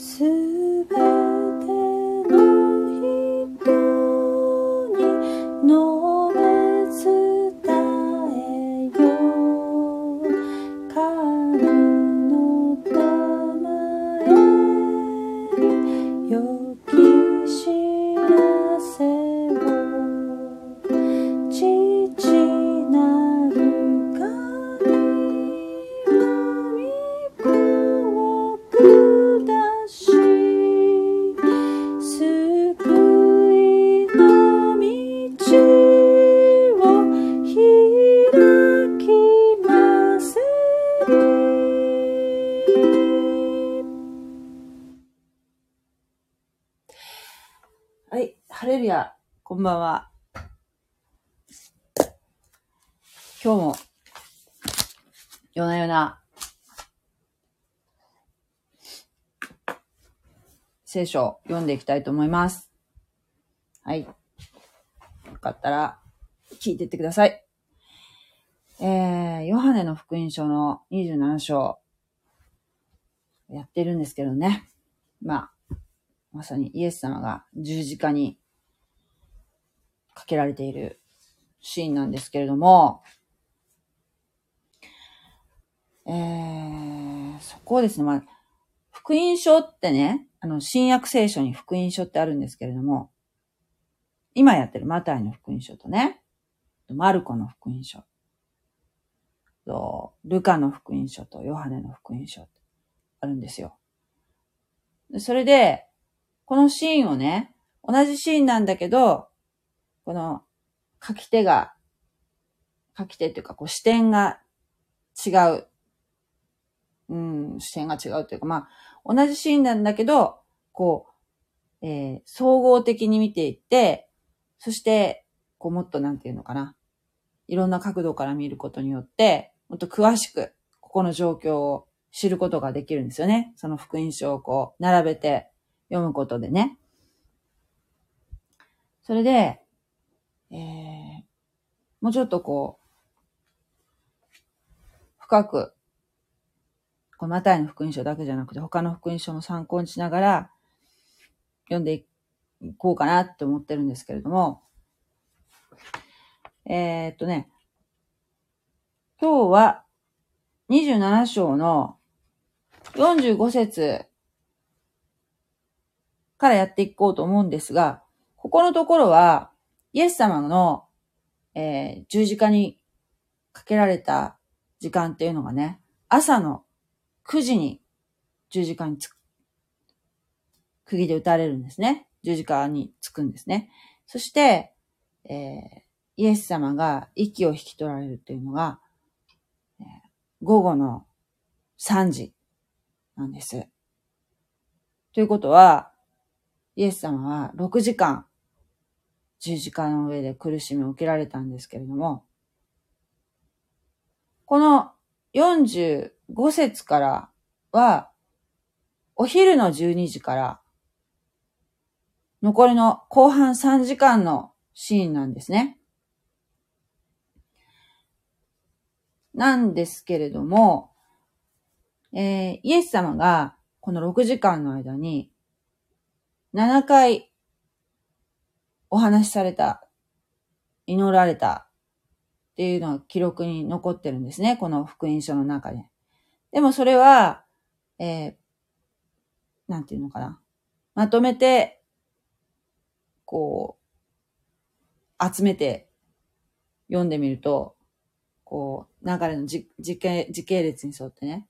す聖書を読んでいきたいと思います。はい。よかったら、聞いてってください。えー、ヨハネの福音書の27章、やってるんですけどね。まあ、まさにイエス様が十字架にかけられているシーンなんですけれども、えー、そこをですね、まあ、福音書ってね、あの、新約聖書に福音書ってあるんですけれども、今やってるマタイの福音書とね、マルコの福音書、とルカの福音書とヨハネの福音書ってあるんですよ。それで、このシーンをね、同じシーンなんだけど、この書き手が、書き手っていうか、こう視点が違う。うん、視点が違うというか、まあ、同じシーンなんだけど、こう、えー総合的に見ていって、そして、こう、もっとなんていうのかな。いろんな角度から見ることによって、もっと詳しく、ここの状況を知ることができるんですよね。その福音書をこう、並べて読むことでね。それで、えー、もうちょっとこう、深く、このマタイの福音書だけじゃなくて、他の福音書も参考にしながら、読んでいこうかなって思ってるんですけれども、えーっとね、今日は27章の45節からやっていこうと思うんですが、ここのところは、イエス様の、えー十字架にかけられた時間っていうのがね、朝の9時に十字架につく、釘で打たれるんですね。十字架につくんですね。そして、えーイエス様が息を引き取られるっていうのが、えー午後の3時なんです。ということは、イエス様は6時間十字架の上で苦しみを受けられたんですけれども、この45節からは、お昼の12時から残りの後半3時間のシーンなんですね。なんですけれども、えーイエス様がこの6時間の間に7回お話しされた、祈られたっていうのが記録に残ってるんですね。この福音書の中で。でもそれは、えーなんていうのかな。まとめて、こう、集めて読んでみると、こう、流れのじ時系時系列に沿ってね、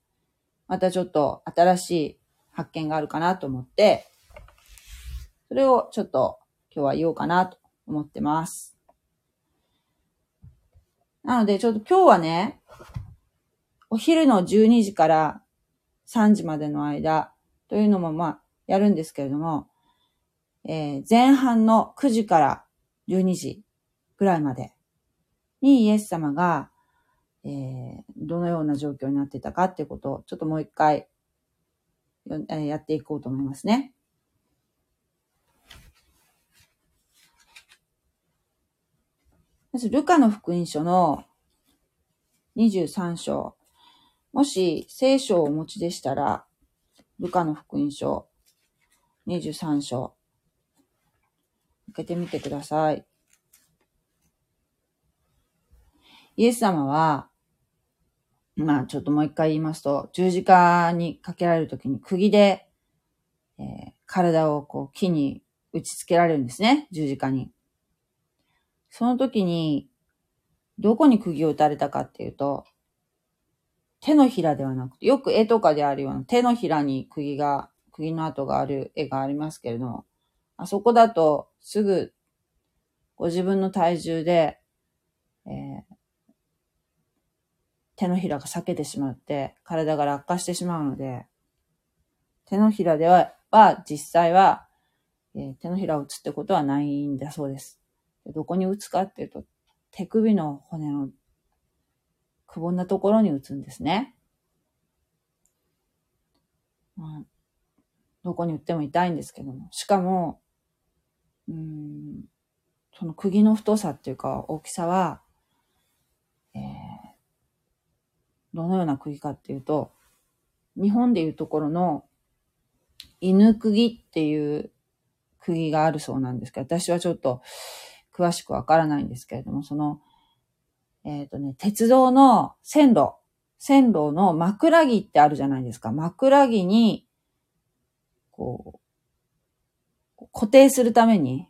またちょっと新しい発見があるかなと思って、それをちょっと今日は言おうかなと思ってます。なので、ちょっと今日はね、お昼の12時から3時までの間というのもまあやるんですけれども、えー前半の9時から12時ぐらいまでにイエス様が、えーどのような状況になってたかっていうことをちょっともう一回やっていこうと思いますね。まず、ルカの福音書の23章。もし聖書をお持ちでしたら、ルカの福音書23章。開けてみてください。イエス様は、まあちょっともう一回言いますと、十字架にかけられるときに釘で、えー、体をこう木に打ち付けられるんですね、十字架に。その時に、どこに釘を打たれたかっていうと、手のひらではなくて、よく絵とかであるような手のひらに釘が、釘の跡がある絵がありますけれども、あそこだとすぐご自分の体重で、えー、手のひらが裂けてしまって、体が落下してしまうので、手のひらでは、は実際は、えー、手のひらを打つってことはないんだそうです。どこに打つかっていうと、手首の骨のくぼんだところに打つんですね。まあ、どこに打っても痛いんですけども。しかも、うん、その釘の太さっていうか大きさは、えー、どのような釘かっていうと、日本でいうところの犬釘っていう釘があるそうなんですけど、私はちょっと詳しくわからないんですけれども、そのえっ、ー、とね、鉄道の線路、線路の枕木ってあるじゃないですか。枕木に、こう、固定するために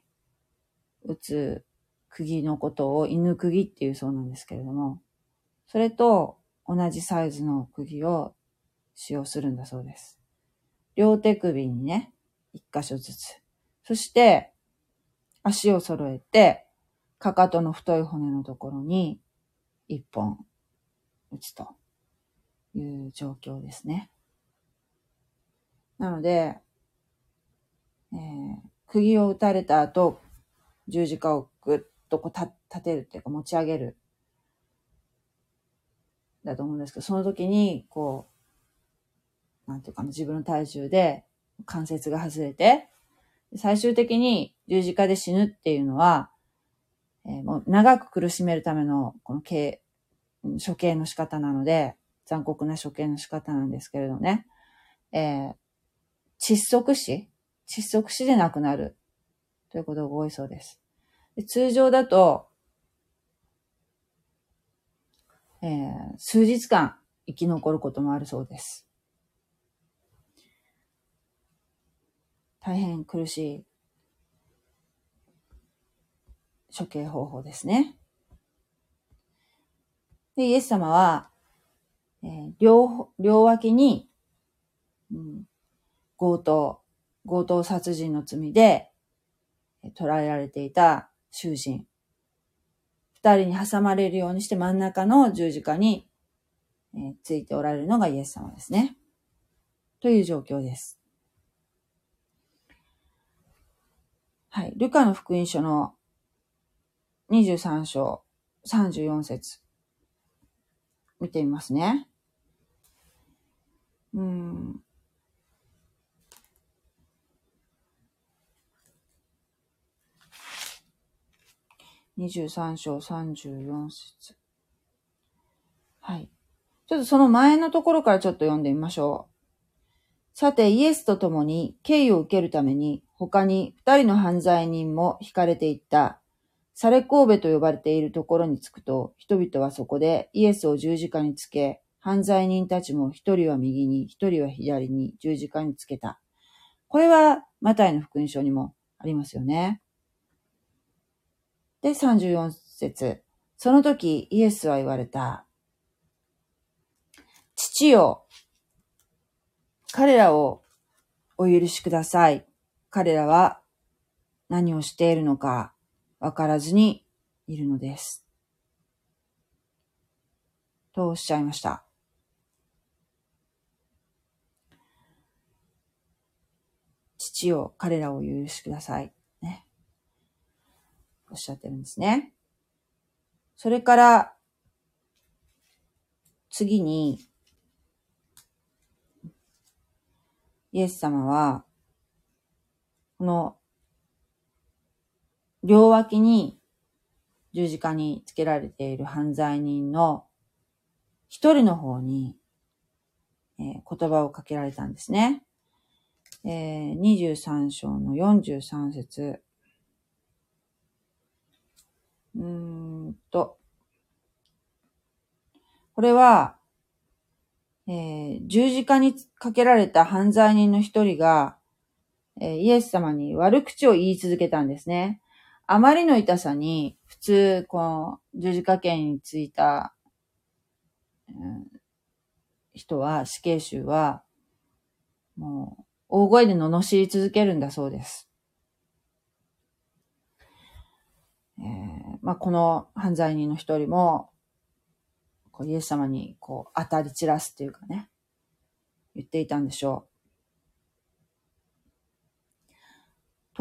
打つ釘のことを犬釘っていうそうなんですけれども、それと同じサイズの釘を使用するんだそうです。両手首にね、一箇所ずつ。そして、足を揃えて、かかとの太い骨のところに一本打つという状況ですね。なので、えー、釘を打たれた後、十字架をぐっとこう立てるっていうか持ち上げる。だと思うんですけど、その時に、こう、なんていうかな、自分の体重で関節が外れて、最終的に十字架で死ぬっていうのは、えー、もう長く苦しめるための、この刑、処刑の仕方なので、残酷な処刑の仕方なんですけれどね。えー、窒息死？窒息死で亡くなるということが多いそうです。で通常だと、えー、数日間生き残ることもあるそうです。大変苦しい処刑方法ですね。で、イエス様は、えー、両、両脇に、うん、強盗、強盗殺人の罪で、えー、捕らえられていた囚人、二人に挟まれるようにして真ん中の十字架に、えー、ついておられるのがイエス様ですね。という状況です。はい。ルカの福音書の23章34節見てみますね。うん。23章34節。はい。ちょっとその前のところからちょっと読んでみましょう。さて、イエスと共に敬意を受けるために、他に二人の犯罪人も惹かれていった。サレ神戸と呼ばれているところに着くと、人々はそこでイエスを十字架につけ、犯罪人たちも一人は右に、一人は左に十字架につけた。これは、マタイの福音書にもありますよね。で、34節。その時、イエスは言われた。父よ、彼らをお許しください。彼らは何をしているのかわからずにいるのです。とおっしゃいました？父を彼らを許しください。ね。おっしゃってるんですね。それから、次に、イエス様は、この両脇に十字架につけられている犯罪人の一人の方に、えー、言葉をかけられたんですね。えー、23章の43節うーんと、これは、えー、十字架にかけられた犯罪人の一人が、え、イエス様に悪口を言い続けたんですね。あまりの痛さに、普通、この十字架刑についた、うん、人は、死刑囚は、もう、大声で罵り続けるんだそうです。えー、まあ、この犯罪人の一人も、こうイエス様にこう当たり散らすっていうかね、言っていたんでしょう。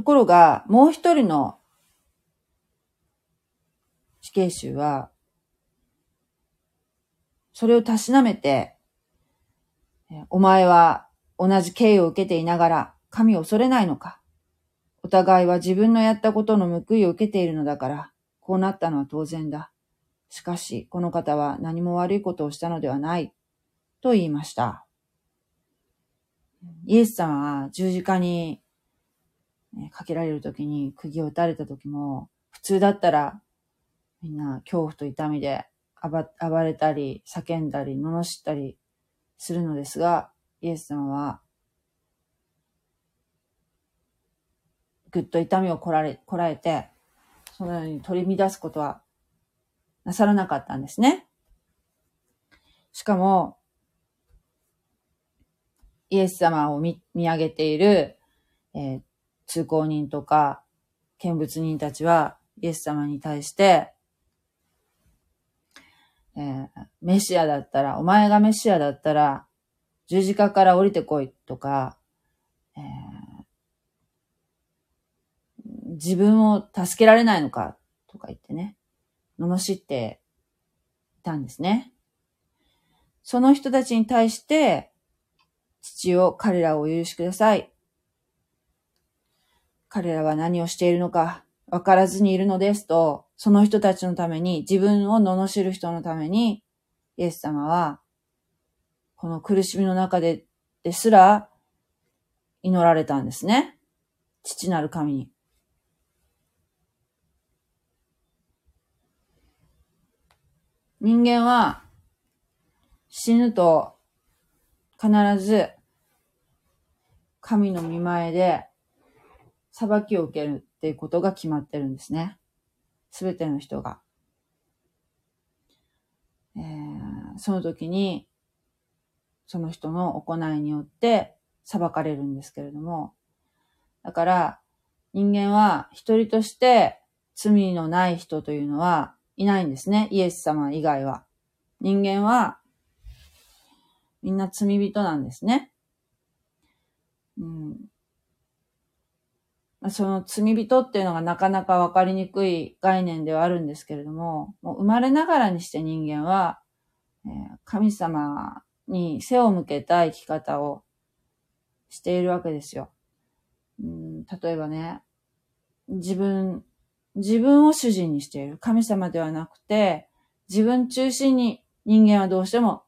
ところが、もう一人の死刑囚は、それをたしなめて、お前は同じ刑を受けていながら神を恐れないのかお互いは自分のやったことの報いを受けているのだから、こうなったのは当然だ。しかし、この方は何も悪いことをしたのではない、と言いました。イエス様は十字架にかけられるときに、釘を打たれたときも、普通だったら、みんな恐怖と痛みで暴れたり、叫んだり、罵ったりするのですが、イエス様は、ぐっと痛みをこられ、こらえて、そのように取り乱すことはなさらなかったんですね。しかも、イエス様を見見上げている、えー、通行人とか見物人たちはイエス様に対して、えー、メシアだったら、お前がメシアだったら、十字架から降りてこいとか、えー、自分を助けられないのかとか言ってね、罵っていたんですね。その人たちに対して、父を彼らをお許しください。彼らは何をしているのか分からずにいるのですと、その人たちのために、自分を罵る人のために、イエス様は、この苦しみの中でですら祈られたんですね。父なる神に。人間は死ぬと必ず神の見前で裁きを受けるっていうことが決まってるんですね。すべての人が。えー、その時に、その人の行いによって裁かれるんですけれども、だから人間は一人として罪のない人というのはいないんですね。イエス様以外は。人間は、みんな罪人なんですね。うん、その罪人っていうのがなかなかわかりにくい概念ではあるんですけれども、もう生まれながらにして人間は、えー、神様に背を向けた生き方をしているわけですよ。うん、例えばね、自分自分を主人にしている。神様ではなくて、自分中心に人間はどうしても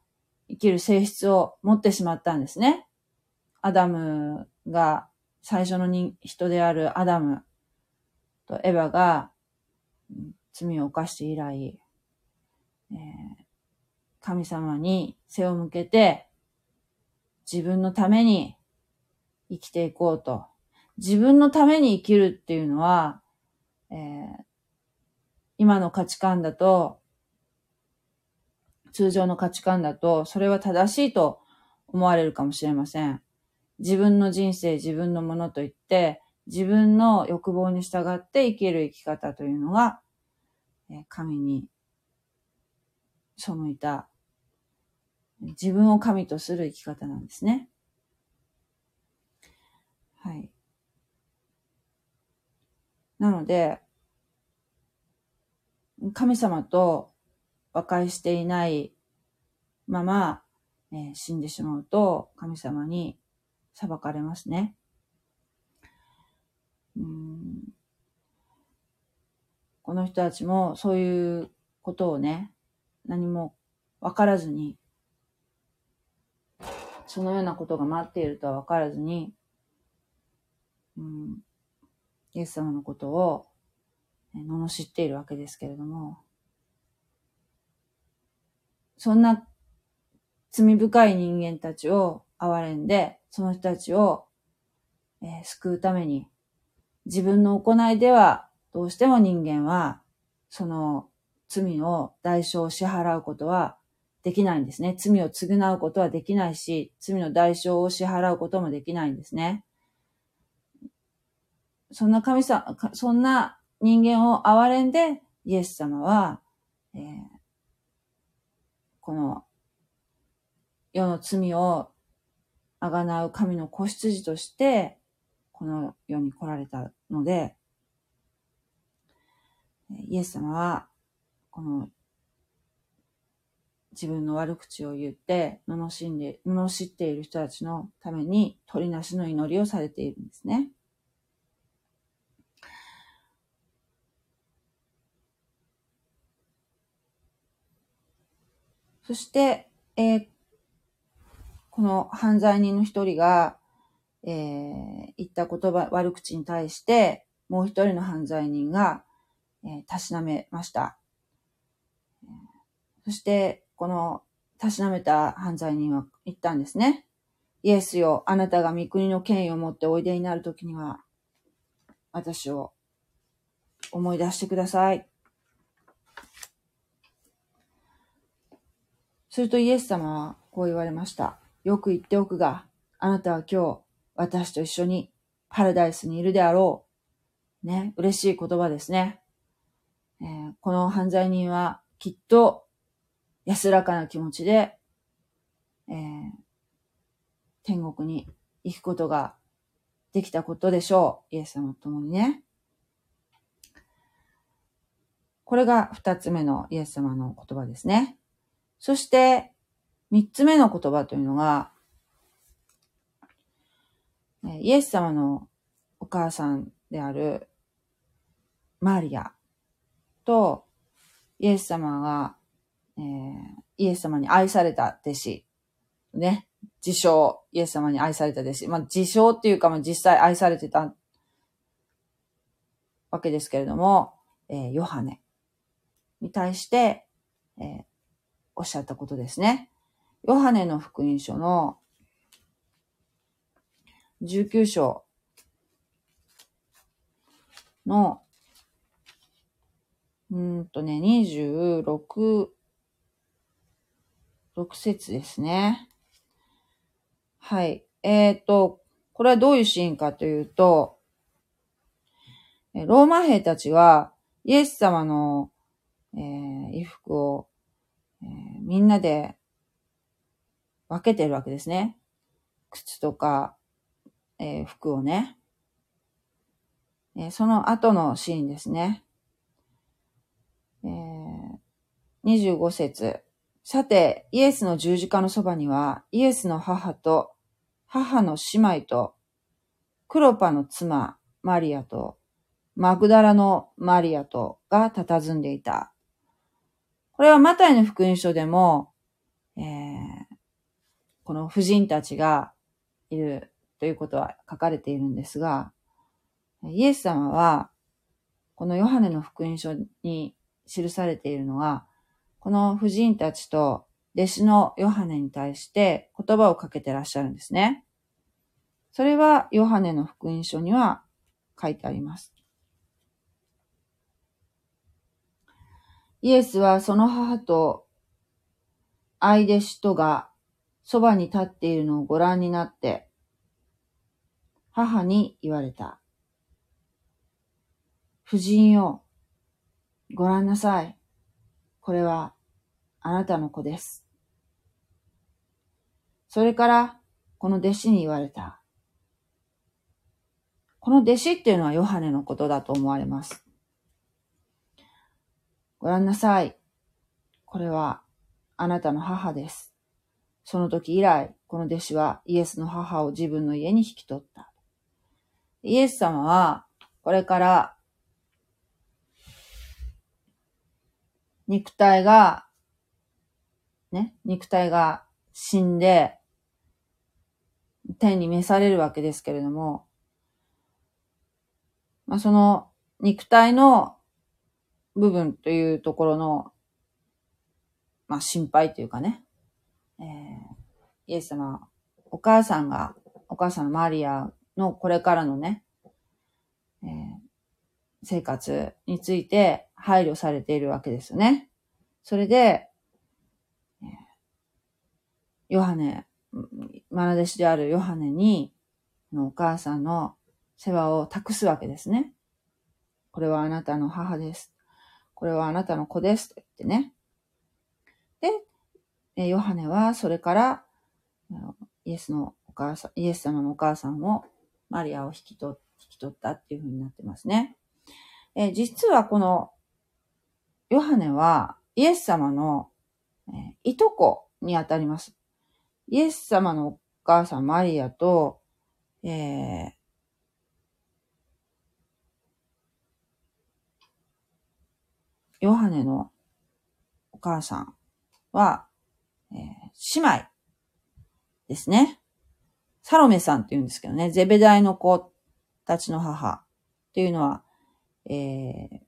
生きる性質を持ってしまったんですね。アダムが、最初の人であるアダムとエヴァが罪を犯して以来、えー、神様に背を向けて自分のために生きていこうと。自分のために生きるっていうのは、えー、今の価値観だと、通常の価値観だと、それは正しいと思われるかもしれません。自分の人生、自分のものと言って、自分の欲望に従って生きる生き方というのが、神に背いた、自分を神とする生き方なんですね。はい。なので、神様と和解していないまま、えー、死んでしまうと神様に裁かれますね。この人たちもそういうことをね、何も分からずに、そのようなことが待っているとは分からずに、うん、イエス様のことを、罵っているわけですけれども、そんな罪深い人間たちを憐れんで、その人たちを、えー、救うために、自分の行いではどうしても人間は、その罪の代償を支払うことはできないんですね。罪を償うことはできないし、罪の代償を支払うこともできないんですね。そんな神様、そんな人間を憐れんで、イエス様は、えー、この世の罪をあがなう神の子羊として、この世に来られたので、イエス様は、この自分の悪口を言って、罵んで、罵っている人たちのために取りなしの祈りをされているんですね。そして、えー、この犯罪人の一人が、えー、言った言葉、悪口に対して、もう一人の犯罪人が、えー、たしなめました。そして、この、たしなめた犯罪人は言ったんですね。イエスよ、あなたが御国の権威を持っておいでになるときには、私を思い出してください。するとイエス様はこう言われました。よく言っておくが、あなたは今日、私と一緒にパラダイスにいるであろう。ね、嬉しい言葉ですね。えー、この犯罪人はきっと安らかな気持ちで、えー、天国に行くことができたことでしょう。イエス様と共にね。これが二つ目のイエス様の言葉ですね。そして、三つ目の言葉というのが、イエス様のお母さんであるマリアと、イエス様が、えー、イエス様に愛された弟子、ね、自称、イエス様に愛された弟子。まあ、自称っていうか、まあ、実際愛されてたわけですけれども、えー、ヨハネに対して、えー、おっしゃったことですね。ヨハネの福音書の19章のうんとね、26、6節ですね。はい。えっ、ー、と、これはどういうシーンかというと、ローマ兵たちは、イエス様の、えー、衣服を、えー、みんなで分けてるわけですね。靴とか、えー、服をね。えその後のシーンですね。えー、25節さて、イエスの十字架のそばには、イエスの母と、母の姉妹と、クロパの妻、マリアと、マグダラのマリアとが佇んでいた。これはマタイの福音書でも、えー、この婦人たちがいるということは書かれているんですが、イエス様は、このヨハネの福音書に記されているのは、この婦人たちと弟子のヨハネに対して言葉をかけてらっしゃるんですね。それはヨハネの福音書には書いてあります。イエスはその母と愛弟子とがそばに立っているのをご覧になって、母に言われた。夫人よ、ご覧なさい。これはあなたの子です。それから、この弟子に言われた。この弟子っていうのはヨハネのことだと思われます。ご覧なさい。これはあなたの母です。その時以来、この弟子はイエスの母を自分の家に引き取った。イエス様は、これから肉体が、ね、肉体が死んで、天に召されるわけですけれども、まあ、その肉体の部分というところの、まあ、心配というかね、えー、イエス様、お母さんが、お母さんのマリアのこれからのね、えー、生活について配慮されているわけですよね。それで、ヨハネ、マナ弟子であるヨハネに、のお母さんの世話を託すわけですね。これはあなたの母です。これはあなたの子です。と言ってね。で、ヨハネはそれから、イエスのお母さん、イエス様のお母さんを、マリアを引き取引き取ったっていうふうになってますね。え実はこの、ヨハネは、イエス様の、えいとこにあたります。イエス様のお母さんマリアと、えー、ヨハネのお母さんは、えー、姉妹ですね。サロメさんって言うんですけどね、ゼベダイの子たちの母っていうのは、えー、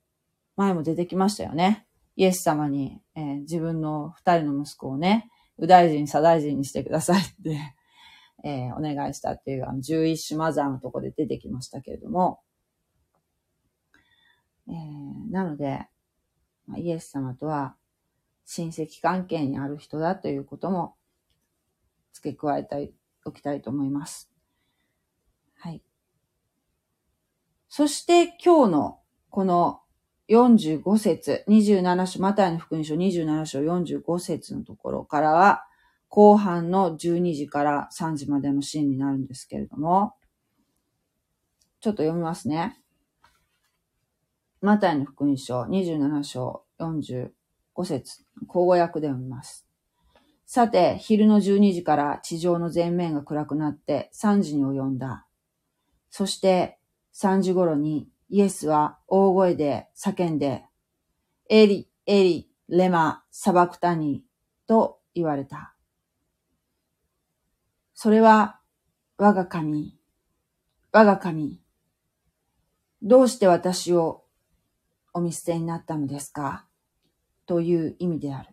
前も出てきましたよね。イエス様に、えー、自分の二人の息子をね、右大臣、左大臣にしてくださいって えー、お願いしたっていう、あの、十一種マザーのとこで出てきましたけれども、えー、なので、イエス様とは親戚関係にある人だということも付け加えたい、おきたいと思います。はい。そして今日のこの45節、27章、マタイの福音書27章45節のところからは、後半の12時から3時までのシーンになるんですけれども、ちょっと読みますね。マタイの福音書27章45五節、口語訳で読みます。さて、昼の12時から地上の全面が暗くなって3時に及んだ。そして3時頃にイエスは大声で叫んで、エリ、エリ、レマ、サバクタニと言われた。それは、我が神、我が神、どうして私をお見捨てになったのですか？という意味である。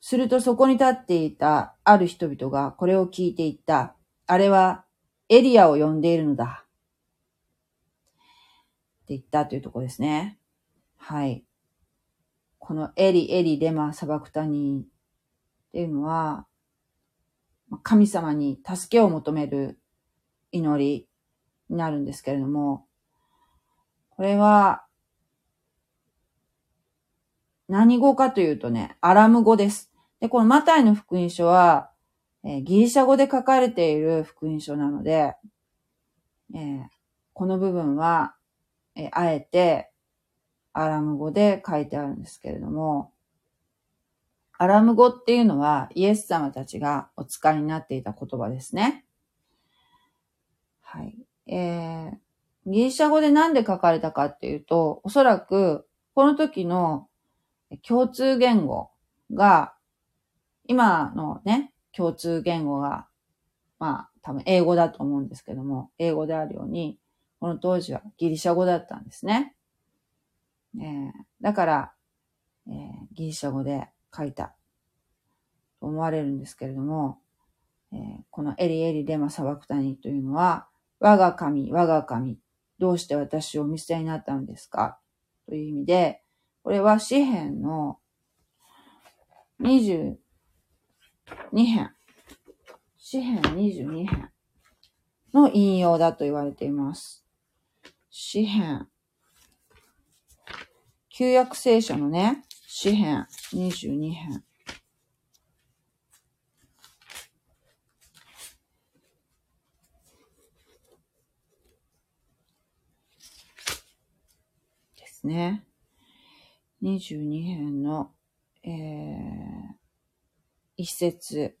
するとそこに立っていたある人々がこれを聞いていった。あれはエリアを呼んでいるのだ。って言ったというところですね。はい。このエリ、エリ、レマ、サバクタニっていうのは、神様に助けを求める祈りになるんですけれども、これは、何語かというとね、アラム語です。で、このマタイの福音書は、えー、ギリシャ語で書かれている福音書なので、えー、この部分は、えー、あえてアラム語で書いてあるんですけれども、アラム語っていうのはイエス様たちがお使いになっていた言葉ですね。はい。えー、ギリシャ語で何で書かれたかっていうと、おそらくこの時の共通言語が今のね、共通言語が、まあ、多分英語だと思うんですけども、英語であるように、この当時はギリシャ語だったんですね。えー、だから、えー、ギリシャ語で書いたと思われるんですけれども、えー、このエリエリレマサバクタニというのは、我が神、我が神、どうして私を見捨てになったのですか？という意味で、これは詩篇の22編。詩編22編の引用だと言われています。詩編。旧約聖書のね、詩編22編。ですね。22編の、えー、一節。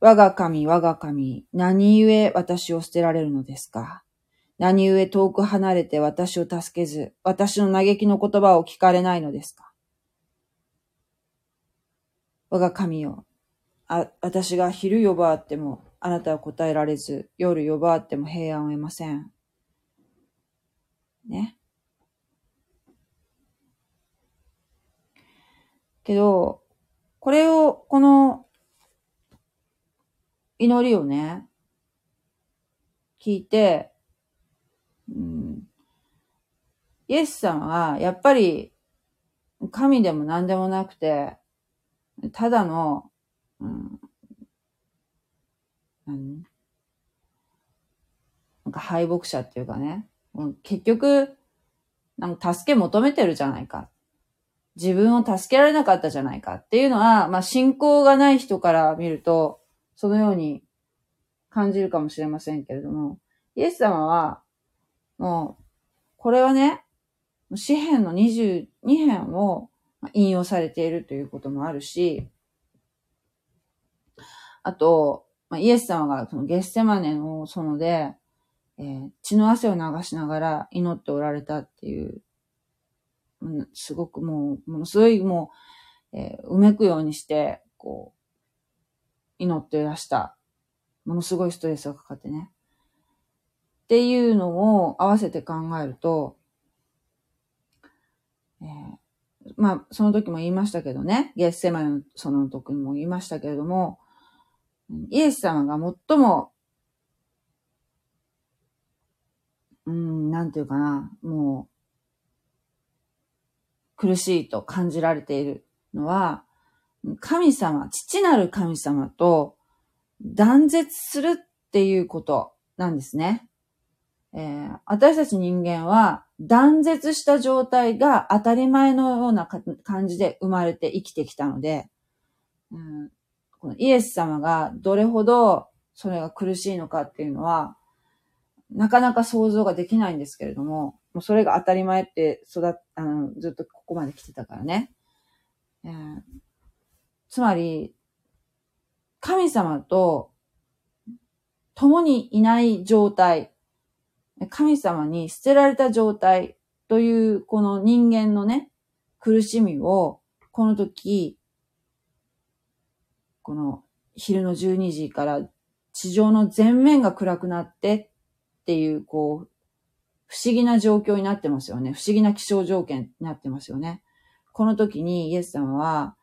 我が神、我が神、何故私を捨てられるのですか？何故遠く離れて私を助けず、私の嘆きの言葉を聞かれないのですか？我が神よ、あ、私が昼呼ばわっても、あなたは答えられず、夜呼ばわっても平安を得ません。ね。けど、これを、この祈りをね、聞いて、うん、イエス様は、やっぱり、神でも何でもなくて、ただの、うん、何？なんか敗北者っていうかね、結局、なんか助け求めてるじゃないか。自分を助けられなかったじゃないかっていうのは、まあ信仰がない人から見ると、そのように感じるかもしれませんけれども、イエス様は、もう、これはね、詩篇の22編を引用されているということもあるし、あと、まあ、イエス様がそのゲッセマネの園で、えー、血の汗を流しながら祈っておられたっていう、すごくもう、ものすごいもう、えー、うめくようにして、こう、祈っていらした。ものすごいストレスがかかってね。っていうのを合わせて考えると、えー、まあ、その時も言いましたけどね、ゲッセマネのその時も言いましたけれども、イエス様が最も、うん、なんていうかな、もう、苦しいと感じられているのは、神様、父なる神様と断絶するっていうことなんですね。えー、私たち人間は断絶した状態が当たり前のような感じで生まれて生きてきたので、うん、このイエス様がどれほどそれが苦しいのかっていうのは、なかなか想像ができないんですけれども、もうそれが当たり前って育っ、あの、ずっとここまで来てたからね。えー、つまり、神様と共にいない状態、神様に捨てられた状態というこの人間のね、苦しみを、この時、この昼の12時から地上の全面が暗くなってっていう、こう、不思議な状況になってますよね。不思議な気象条件になってますよね。この時にイエス様は、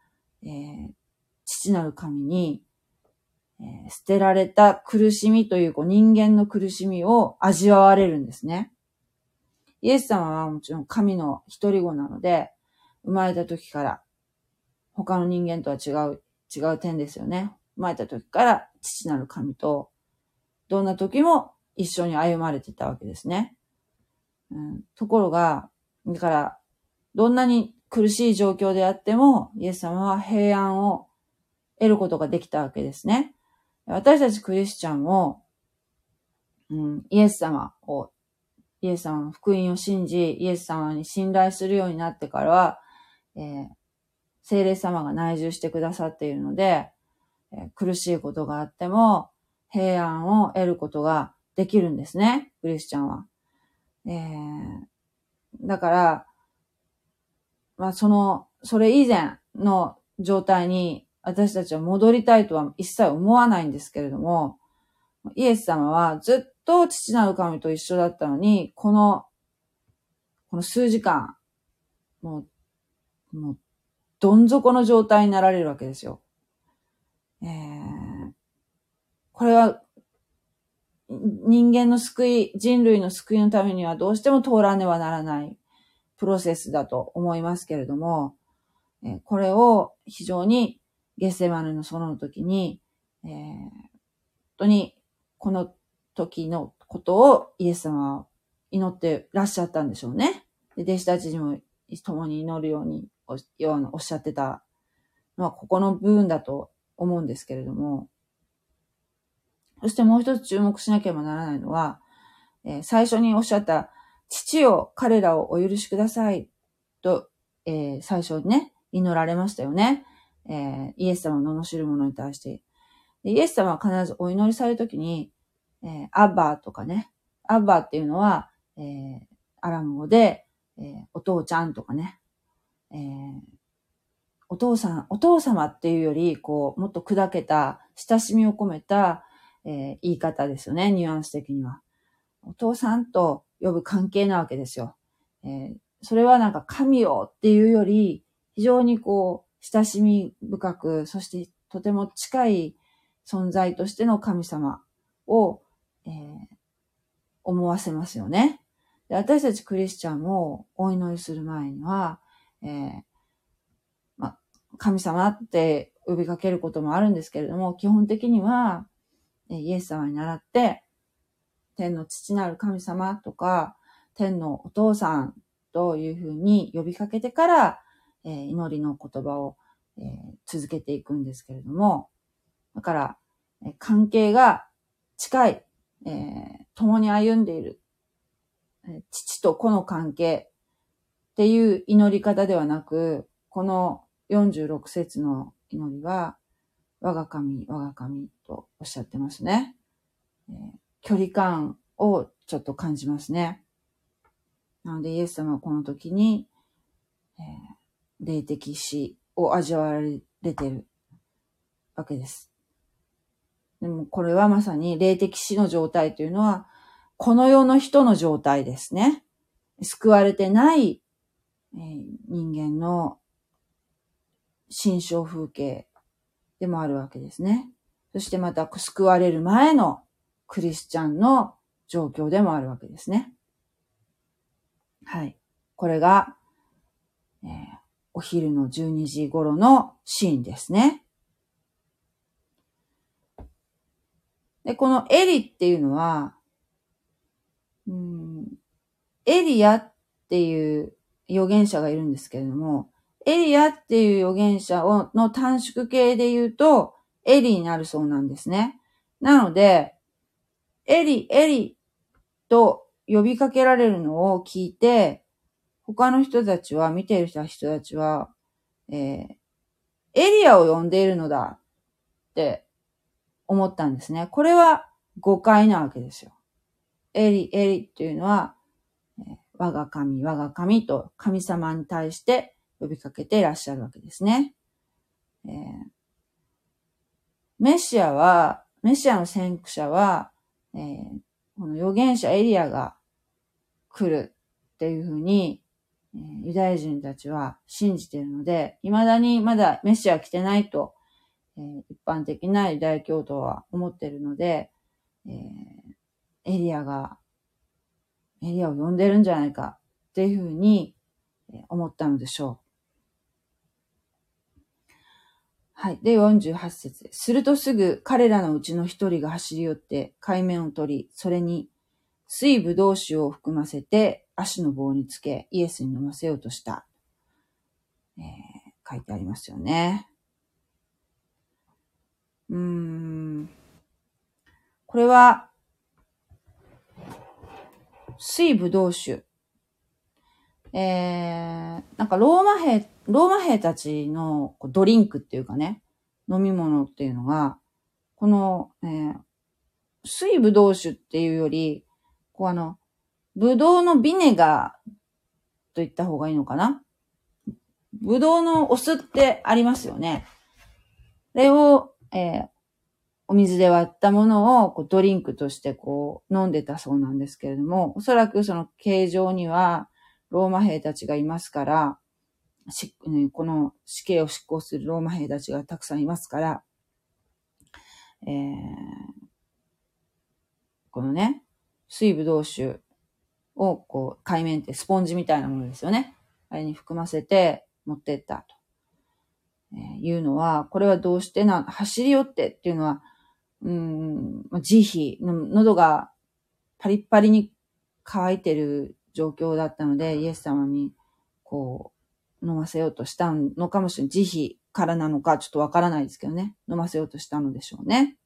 えー、父なる神に、えー、捨てられた苦しみというこう人間の苦しみを味わわれるんですね。イエス様はもちろん神の一人子なので、生まれた時から他の人間とは違う違う点ですよね。生まれた時から父なる神と、どんな時も一緒に歩まれてたわけですね。うん、ところが、だから、どんなに苦しい状況であっても、イエス様は平安を得ることができたわけですね。私たちクリスチャンも、うん、イエス様を、イエス様の福音を信じ、イエス様に信頼するようになってからは、えー、精霊様が内住してくださっているので、え苦しいことがあっても平安を得ることができるんですね、クリスチャンは。えー、だから、まあその、それ以前の状態に私たちは戻りたいとは一切思わないんですけれども、イエス様はずっと父なる神と一緒だったのに、この、この数時間、もう、もうどん底の状態になられるわけですよ。えー、これは、人間の救い、人類の救いのためにはどうしても通らねばならないプロセスだと思いますけれども、えこれを非常にゲッセマネの園の時に、えー、本当にこの時のことをイエス様は祈ってらっしゃったんでしょうね。で弟子たちにも共に祈るようにおっしゃってたのはここの部分だと思うんですけれども、そしてもう一つ注目しなければならないのは、えー、最初におっしゃった、父を彼らをお許しくださいと、えー、最初にね、祈られましたよね。えー、イエス様を罵る者に対して。イエス様は必ずお祈りされるときに、えー、アッバーとかね、アッバーっていうのは、えー、アラム語で、えー、お父ちゃんとかね、えー、お父さん、お父様っていうより、こう、もっと砕けた、親しみを込めた、えー、言い方ですよね、ニュアンス的には。お父さんと呼ぶ関係なわけですよ。えー、それはなんか神よっていうより、非常にこう、親しみ深く、そしてとても近い存在としての神様を、えー、思わせますよね。で私たちクリスチャンもお祈りする前には、えー、ま、神様って呼びかけることもあるんですけれども、基本的には、イエス様に倣って、天の父なる神様とか、天のお父さんというふうに呼びかけてから、えー、祈りの言葉を、えー、続けていくんですけれども、だから、え関係が近い、えー、共に歩んでいる、え父と子の関係っていう祈り方ではなく、この46節の祈りは、我が神、我が神とおっしゃってますね。えー、距離感をちょっと感じますね。なのでイエス様はこの時に、えー、霊的死を味わわれてるわけです。でもこれはまさに霊的死の状態というのは、この世の人の状態ですね。救われてない、えー、人間の心象風景でもあるわけですね。そしてまた救われる前のクリスチャンの状況でもあるわけですね。はい。これが、えー、お昼の12時頃のシーンですね。で、このエリっていうのは、うん、エリアっていう預言者がいるんですけれども、エリアっていう預言者をの短縮形で言うと、エリになるそうなんですね。なので、エリ、エリと呼びかけられるのを聞いて、他の人たちは、見ている人たちは、えー、エリアを呼んでいるのだって思ったんですね。これは誤解なわけですよ。エリ、エリっていうのは、我が神、我が神と神様に対して呼びかけていらっしゃるわけですね。えー、メシアは、メシアの先駆者は、えー、この預言者エリアが来るっていうふうに、えー、ユダヤ人たちは信じているので、未だにまだメシア来てないとえー、一般的なユダヤ教徒は思っているので、え、エリアが、エリアを呼んでるんじゃないかっていうふうに思ったのでしょう。はい。で、48節するとすぐ彼らのうちの一人が走り寄って海面を取り、それに水ぶどう酒を含ませて足の棒につけ、イエスに飲ませようとした。えー、書いてありますよね。うーん。これは、水ぶどう酒。えー、なんかローマ兵、ローマ兵たちのドリンクっていうかね、飲み物っていうのが、この、えー、水ぶどう酒っていうより、こうあの、ぶどうのビネガーと言った方がいいのかな？ぶどうのお酢ってありますよね。それを、えー、お水で割ったものをこうドリンクとしてこう飲んでたそうなんですけれども、おそらくその形状にはローマ兵たちがいますから、この死刑を執行するローマ兵たちがたくさんいますから、えー、このね、水ぶどう酒をこう海面ってスポンジみたいなものですよね。あれに含ませて持ってったと。えいうのは、これはどうしてな、走り寄ってっていうのは、うん、慈悲の、喉がパリッパリに乾いてる状況だったので、イエス様に、こう、飲ませようとしたのかもしれない。慈悲からなのかちょっとわからないですけどね。飲ませようとしたのでしょうね。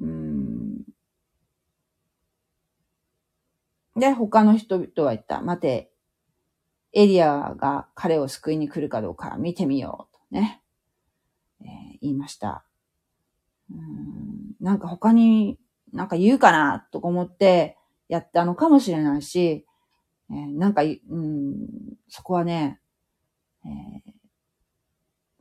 うん。で、他の人々は言った。待て、エリアが彼を救いに来るかどうか見てみようとね、えー、言いました。うんなんか他になんか言うかなとか思ってやったのかもしれないし、えー、なんか、うん、そこはね、え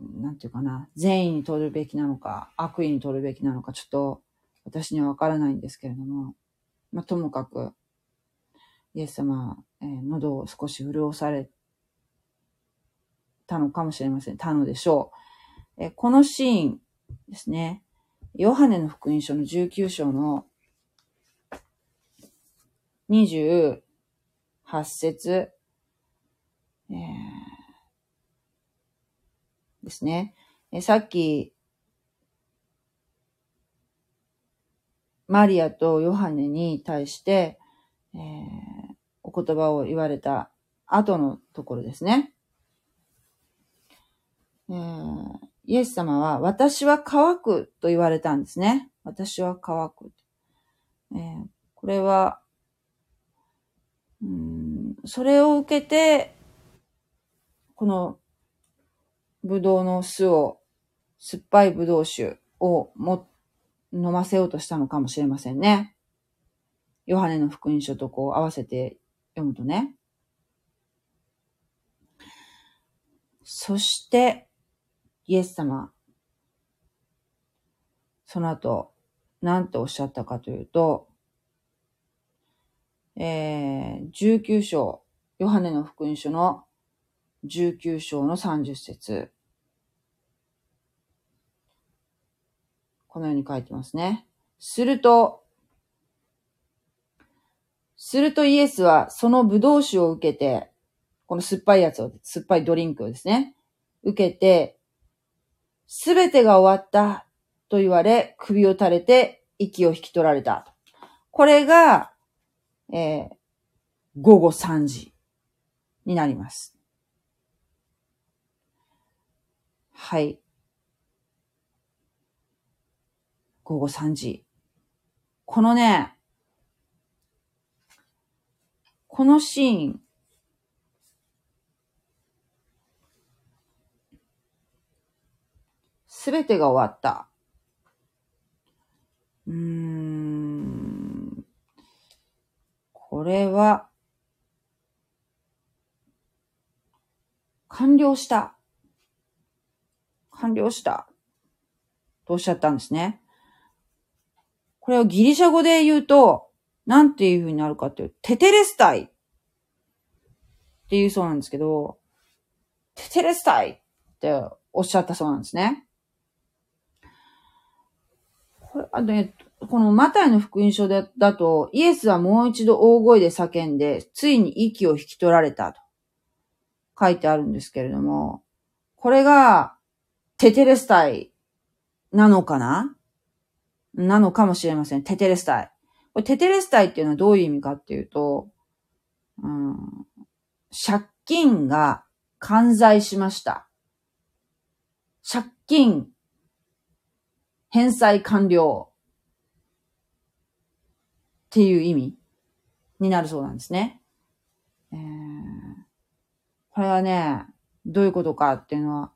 ー、なんていうかな、善意に取るべきなのか、悪意に取るべきなのか、ちょっと私にはわからないんですけれども、まあ、ともかく、イエス様、えー、喉を少し潤されたのかもしれません。たのでしょう。えー、このシーンですね。ヨハネの福音書の19章の28節、えー、ですね。えさっき、マリアとヨハネに対して、えー、お言葉を言われた後のところですね。えー、イエス様は、私は乾くと言われたんですね。私は乾く。えー、これは、うんそれを受けて、この、ぶどうの巣を、酸っぱいぶどう酒をも、飲ませようとしたのかもしれませんね。ヨハネの福音書とこう合わせて読むとね。そして、イエス様、その後、何ておっしゃったかというと、えー、19章、ヨハネの福音書の19章の30節このように書いてますね。すると、するとイエスはその葡萄酒を受けて、この酸っぱいやつを、酸っぱいドリンクをですね、受けて、すべてが終わったと言われ、首を垂れて息を引き取られた。これが、えー、午後3時になります。はい。午後3時。このね、このシーン、すべてが終わった。うーん。ここれは、完了した。完了した。とおっしゃったんですね。これをギリシャ語で言うと、なんていう風になるかっていう、テテレスタイっていうそうなんですけど、テテレスタイっておっしゃったそうなんですね。これ、あとね、このマタイの福音書だだと、イエスはもう一度大声で叫んで、ついに息を引き取られたと書いてあるんですけれども、これがテテレスタイなのかな？なのかもしれません。テテレスタイ。これテテレスタイっていうのはどういう意味かっていうと、うん、借金が完済しました。借金、返済完了っていう意味になるそうなんですね。えー、これはね、どういうことかっていうのは、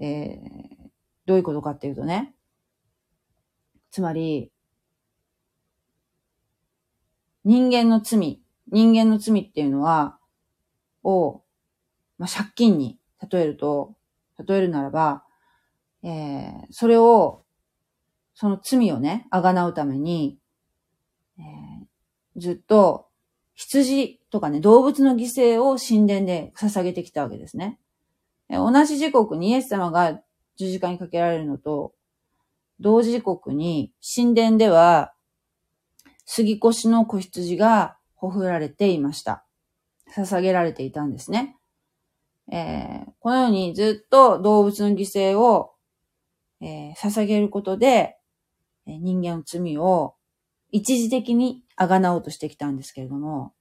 えー、どういうことかっていうとね、つまり、人間の罪、人間の罪っていうのは、を、まあ、借金に例えると、例えるならば、えー、それを、その罪をね、あがなうために、えー、ずっと羊とかね、動物の犠牲を神殿で捧げてきたわけですね。同じ時刻にイエス様が十字架にかけられるのと同時刻に神殿では杉越の子羊がほふられていました。捧げられていたんですね。えー、このようにずっと動物の犠牲を、えー、捧げることで、人間の罪を一時的にあがなおうとしてきたんですけれども、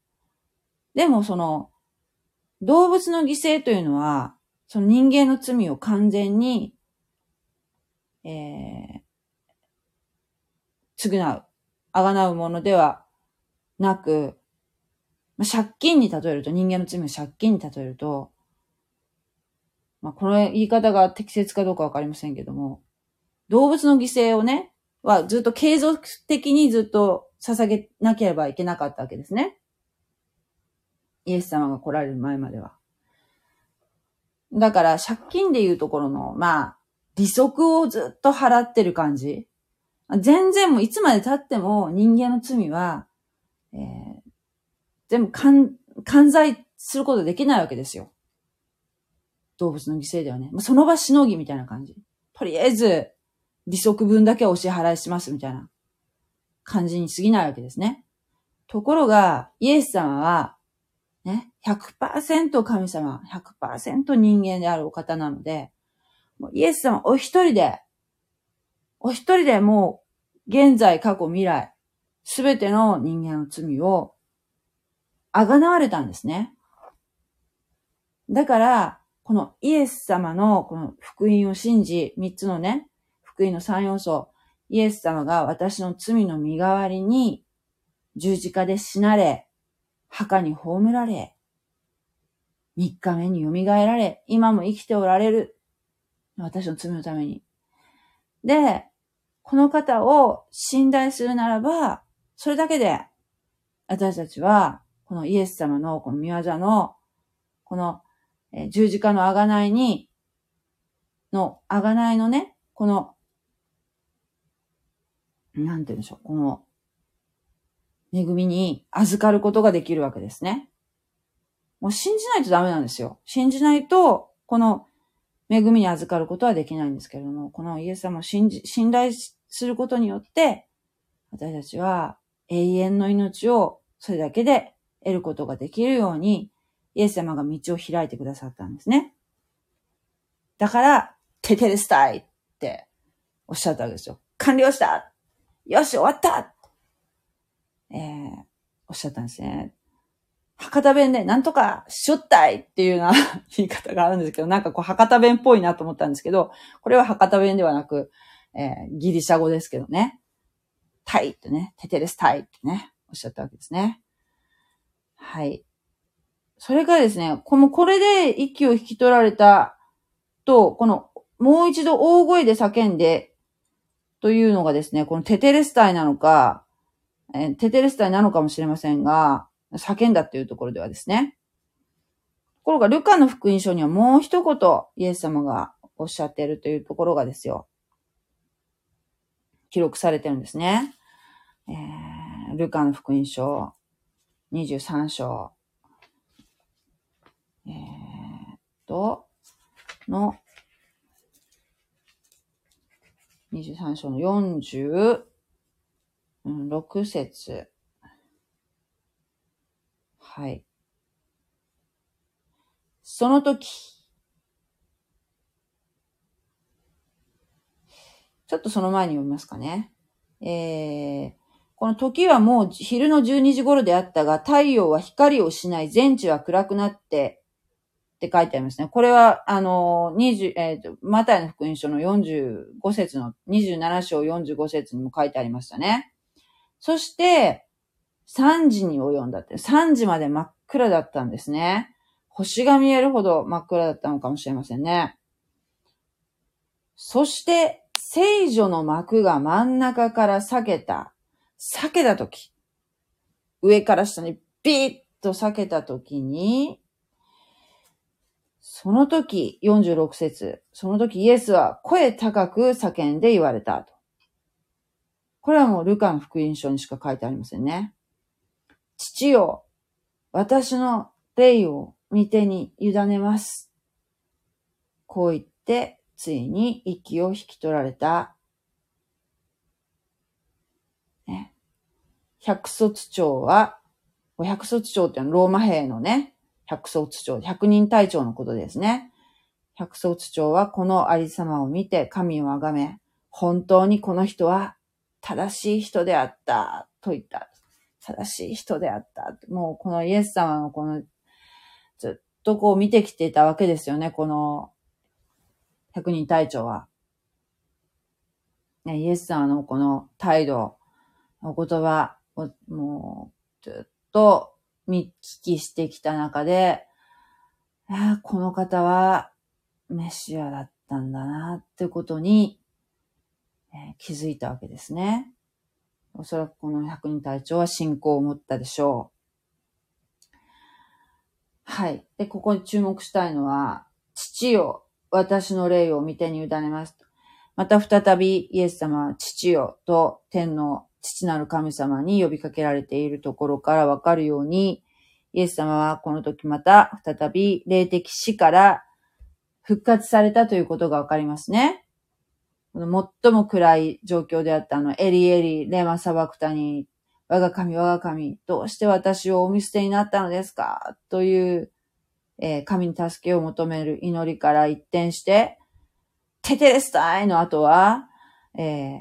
でもその動物の犠牲というのは、その人間の罪を完全に、えー、償う、あがなうものではなく、まあ、借金に例えると、人間の罪を借金に例えると、まあ、この言い方が適切かどうかわかりませんけども、動物の犠牲をね、はずっと継続的にずっと捧げなければいけなかったわけですね。イエス様が来られる前までは。だから借金でいうところの、まあ、利息をずっと払ってる感じ。全然もういつまで経っても人間の罪は、えー、全部完、完罪することできないわけですよ。動物の犠牲ではね。その場しのぎみたいな感じ。とりあえず、利息分だけお支払いしますみたいな感じに過ぎないわけですね。ところが、イエス様は、ね、100%神様、100%人間であるお方なので、もうイエス様お一人で、お一人でもう、現在、過去、未来、すべての人間の罪を、あがなわれたんですね。だから、このイエス様のこの福音を信じ、三つのね、福音の三要素、イエス様が私の罪の身代わりに十字架で死なれ、墓に葬られ、三日目に蘇られ、今も生きておられる。私の罪のために。で、この方を信頼するならば、それだけで、私たちは、このイエス様のこの見業の、このえ十字架のあがないに、の、あがないのね、この、なんて言うんでしょう、この、恵みに預かることができるわけですね。もう信じないとダメなんですよ。信じないと、この恵みに預かることはできないんですけれども、このイエス様を信じ、信頼することによって、私たちは永遠の命をそれだけで得ることができるように、イエス様が道を開いてくださったんですね。だから、テテレスタイっておっしゃったわけですよ。完了したよし、終わったえー、おっしゃったんですね。博多弁でなんとかしょったいっていうような 言い方があるんですけど、なんかこう博多弁っぽいなと思ったんですけど、これは博多弁ではなく、えー、ギリシャ語ですけどね。タイってね、テテレスタイってね、おっしゃったわけですね。はい。それからですね、この、これで息を引き取られたと、この、もう一度大声で叫んで、というのがですね、このテテレスタイなのか、えー、テテレスタイなのかもしれませんが、叫んだっていうところではですね。ところが、ルカの福音書にはもう一言、イエス様がおっしゃっているというところがですよ。記録されてるんですね。えー、ルカの福音書23章えー、っと、の、23章の46節。はい。その時、ちょっとその前に読みますかね。えー、この時はもう昼の12時頃であったが、太陽は光を失い、全地は暗くなって、って書いてありますね。これは、あの、20、えっ、ー、と、マタイの福音書の45節の、27章45節にも書いてありましたね。そして、3時に及んだって、3時まで真っ暗だったんですね。星が見えるほど真っ暗だったのかもしれませんね。そして、聖女の幕が真ん中から裂けた。裂けたとき。上から下にビーッと裂けたときに、その時、46節その時イエスは声高く叫んで言われたと。これはもうルカの福音書にしか書いてありませんね。父よ、私の霊を見てに委ねます。こう言って、ついに息を引き取られた。ね、百卒長は、百卒長っていうのはローマ兵のね、百曹津長、百人隊長のことですね。百曹津長はこのありさまを見て神をあがめ、本当にこの人は正しい人であった、と言った。正しい人であった。もうこのイエス様のこの、ずっとこう見てきていたわけですよね、この百人隊長は。ね、イエス様のこの態度、お言葉を、もう、ずっと見聞きしてきた中で、この方はメシアだったんだなってことに、えー、気づいたわけですね。おそらくこの百人隊長は信仰を持ったでしょう。はい。で、ここに注目したいのは、父よ、私の霊を見てに委ねます。また再びイエス様は父よと天の父なる神様に呼びかけられているところからわかるように、イエス様はこの時また再び霊的死から復活されたということがわかりますね。最も暗い状況であったあの、エリエリ、レマサバクタに、我が神、我が神、どうして私をお見捨てになったのですか？という、えー、神に助けを求める祈りから一転して、テテレスタイの後は、えー、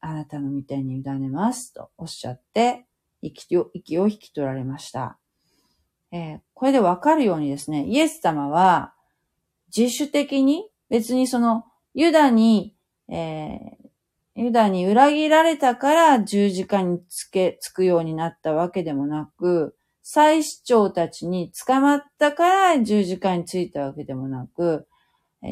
あなたの御手に委ねますとおっしゃって、息を息を引き取られました。えー、これでわかるようにですね、イエス様は自主的に別にそのユダにえー、ユダに裏切られたから十字架につけ、つくようになったわけでもなく、祭司長たちに捕まったから十字架についたわけでもなく、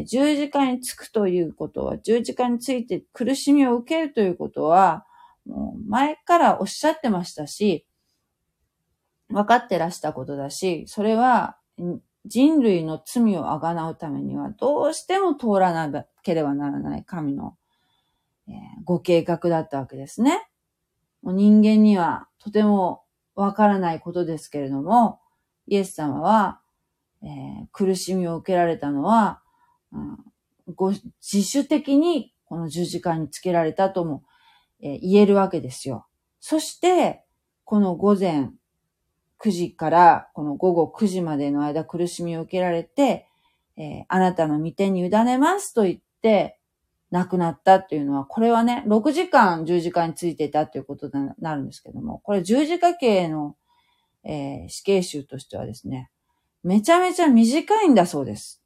十字架につくということは、十字架について苦しみを受けるということは、もう前からおっしゃってましたし、分かってらしたことだし、それは人類の罪をあがなうためにはどうしても通らなければならない神の、え、ご計画だったわけですね。もう人間にはとてもわからないことですけれども、イエス様は、えー、苦しみを受けられたのは、ご自主的にこの十字架につけられたとも、えー、言えるわけですよ。そして、この午前9時からこの午後9時までの間苦しみを受けられて、えー、あなたの御手に委ねますと言って亡くなったっていうのは、これはね、6時間十字架についていたということになるんですけども、これ十字架刑の、えー、死刑囚としてはですね、めちゃめちゃ短いんだそうです。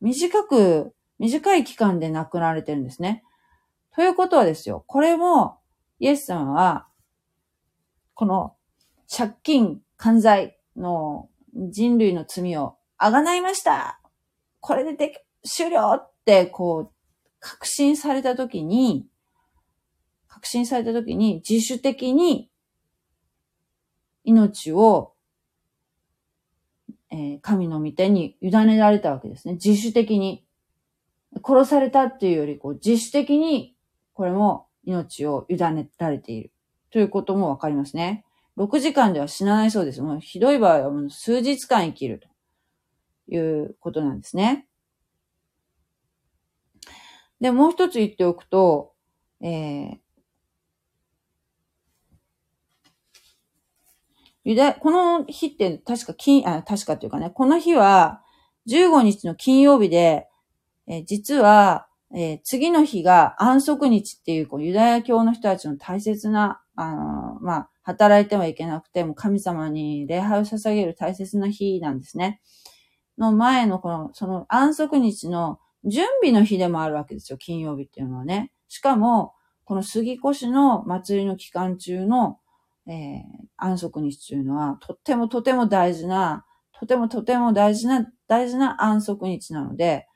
短く、短い期間で亡くなられてるんですね。ということはですよ、これも、イエス様は、この借金犯罪の人類の罪をあがないましたこれでで終了って、こう、確信されたときに、確信されたときに自主的に命を、え、神の御手に委ねられたわけですね。自主的に。殺されたっていうより、こう、自主的に、これも命を委ねられている。ということもわかりますね。6時間では死なないそうです。もうひどい場合はもう数日間生きるということなんですね。で、もう一つ言っておくと、えー、ユダ、この日って確か金、あ、確かというかね、この日は15日の金曜日で、え、実は、えー、次の日が安息日っていう、こうユダヤ教の人たちの大切な、あのー、まあ、働いてはいけなくて、も神様に礼拝を捧げる大切な日なんですね。の前のこの、その安息日の準備の日でもあるわけですよ、金曜日っていうのはね。しかも、この杉越の祭りの期間中の、えー、安息日というのは、とってもとても大事な、とてもとても大事な、大事な安息日なので、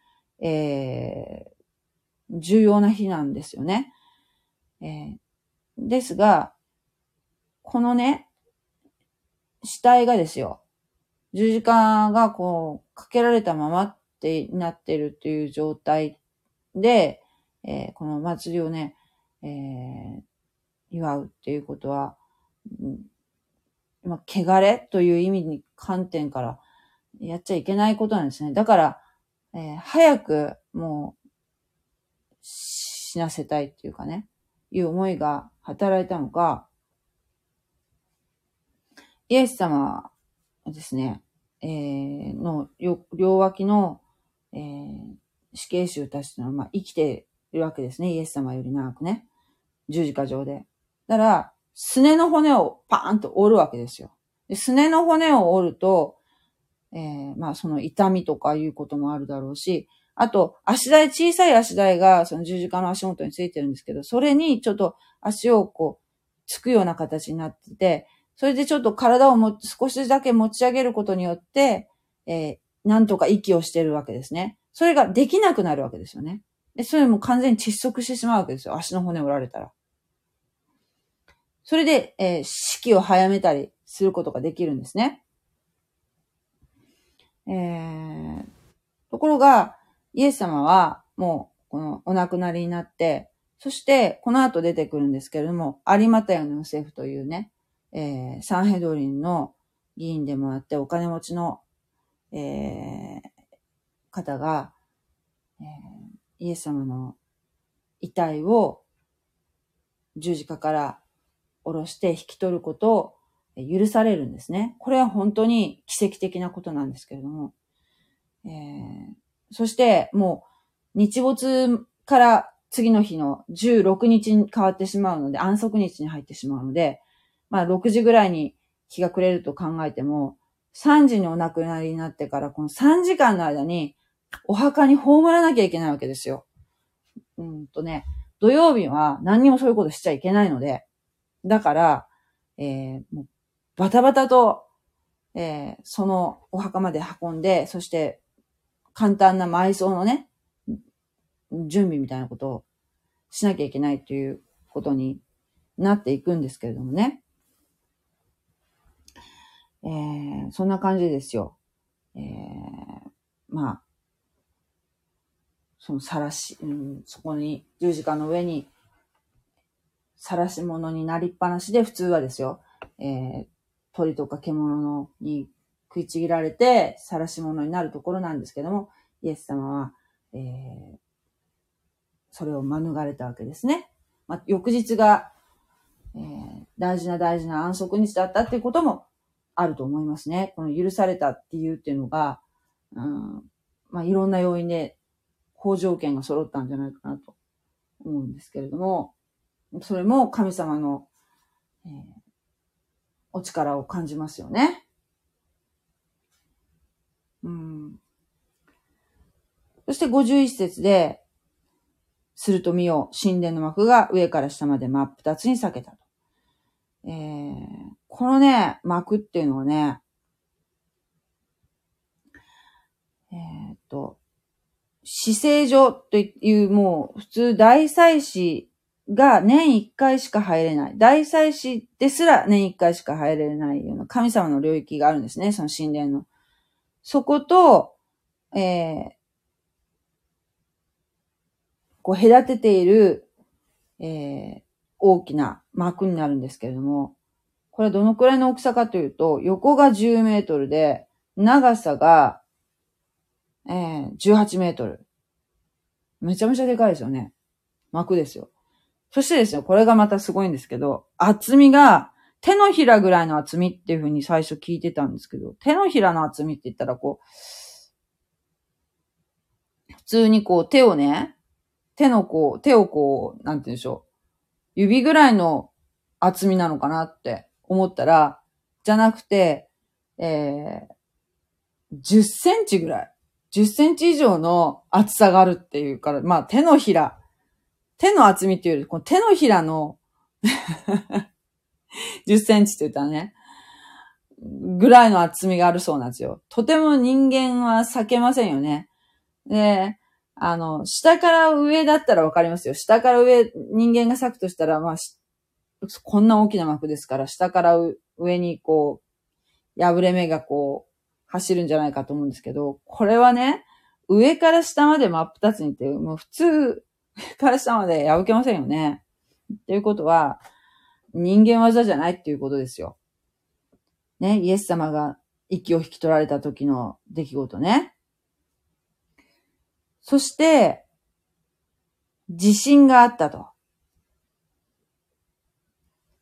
えー、重要な日なんですよね。えー、ですが、このね、死体がですよ、十字架がこう、かけられたままってなってるっていう状態で、えー、この祭りをね、えー、祝うっていうことは、まあ、汚れという意味に観点からやっちゃいけないことなんですね。だから、えー、早くもう死なせたいっていうかね、いう思いが働いたのか、イエス様ですね、えー、の両脇の、えー、死刑囚たちの、まあ、生きているわけですね。イエス様より長くね。十字架上で。だから、すねの骨をパーンと折るわけですよ。すねの骨を折ると、えー、まあその痛みとかいうこともあるだろうし、あと、足台、小さい足台がその十字架の足元についてるんですけど、それにちょっと足をこう、つくような形になってて、それでちょっと体をも少しだけ持ち上げることによって、えー、なんとか息をしてるわけですね。それができなくなるわけですよね。で、それも完全に窒息してしまうわけですよ。足の骨折られたら。それで、えー、式を早めたりすることができるんですね。えー、ところが、イエス様は、もう、このお亡くなりになって、そして、この後出てくるんですけれども、有股屋のヨセフというね、えーサンヘドリンの議員でもあって、お金持ちの、えー方が、えーイエス様の遺体を十字架から下ろして引き取ることを許されるんですね。これは本当に奇跡的なことなんですけれども。えーそして、もう、日没から次の日の16日に変わってしまうので、安息日に入ってしまうので、まあ、6時ぐらいに日が暮れると考えても、3時にお亡くなりになってから、この3時間の間に、お墓に葬らなきゃいけないわけですよ。うんとね、土曜日は何にもそういうことしちゃいけないので、だから、えーもうバタバタと、えーそのお墓まで運んで、そして簡単な埋葬のね、準備みたいなことをしなきゃいけないということになっていくんですけれどもね。えーそんな感じですよ。えーまあ、その晒し、うん、そこに、十字架の上に、晒し物になりっぱなしで、普通はですよ、えー鳥とか獣のに食いちぎられて、晒し物になるところなんですけども、イエス様は、えーそれを免れたわけですね。まあ、翌日が、えー大事な大事な安息日だったっていうこともあると思いますね。この許されたっていうっていうのが、うん、まあ、いろんな要因で、好条件が揃ったんじゃないかなと思うんですけれども、それも神様の、えーお力を感じますよね。うん。そして51節で、すると見よ、神殿の幕が上から下まで真っ二つに裂けたと。えー、このね、幕っていうのはね、えーっと、死聖所というもう普通大祭司が年一回しか入れない。大祭司ですら年一回しか入れないような神様の領域があるんですね、その神殿の。そこと、えー、こう隔てている、えー、大きな幕になるんですけれども、これはどのくらいの大きさかというと、横が10メートルで、長さが、えー、18メートル。めちゃめちゃでかいですよね。幕ですよ。そしてですよ、これがまたすごいんですけど、厚みが手のひらぐらいの厚みっていう風に最初聞いてたんですけど、手のひらの厚みって言ったらこう、普通にこう手をね、手のこう、手をこう、なんて言うんでしょう、指ぐらいの厚みなのかなって思ったら、じゃなくて、えー、10センチぐらい。10センチ以上の厚さがあるっていうから、まあ手のひら、手の厚みっていうより、この手のひらの 10センチって言ったらね、ぐらいの厚みがあるそうなんですよ。とても人間は避けませんよね。で、あの、下から上だったらわかりますよ。下から上、人間が咲くとしたら、まあ、こんな大きな幕ですから、下から上にこう、破れ目がこう、走るんじゃないかと思うんですけど、これはね、上から下まで真っ二つにって、もう普通、から下まで破けませんよね。っていうことは、人間技じゃないっていうことですよ。ね、イエス様が息を引き取られた時の出来事ね。そして、地震があったと。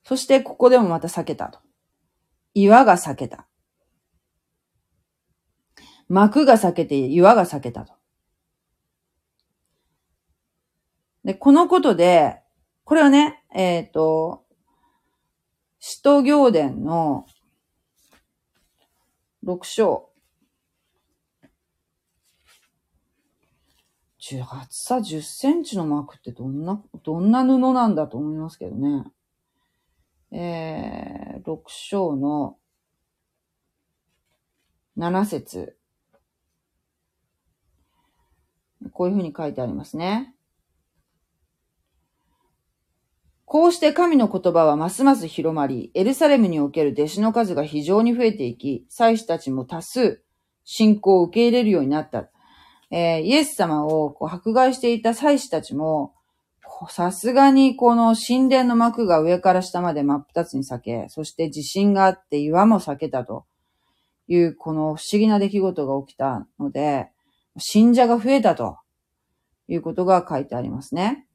そして、ここでもまた避けたと。岩が避けた。幕が避けて、岩が避けたと。で、このことで、これはね、えっ、と、使徒行伝の6章。10厚さ10センチの膜ってどんな、どんな布なんだと思いますけどね。えー、6章の7節こういうふうに書いてありますね。こうして神の言葉はますます広まり、エルサレムにおける弟子の数が非常に増えていき、祭司たちも多数信仰を受け入れるようになった。えー、イエス様をこう迫害していた祭司たちも、さすがにこの神殿の幕が上から下まで真っ二つに裂け、そして地震があって岩も裂けたというこの不思議な出来事が起きたので、信者が増えたということが書いてありますね。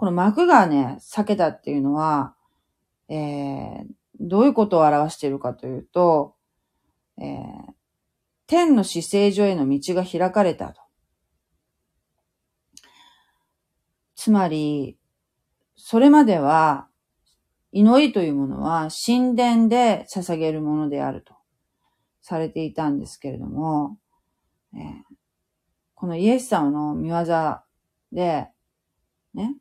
この幕がね、裂けたっていうのは、えー、どういうことを表しているかというと、えー、天の死聖所への道が開かれたと。つまり、それまでは、祈りというものは神殿で捧げるものであるとされていたんですけれども、えー、このイエス様の見業で、ね、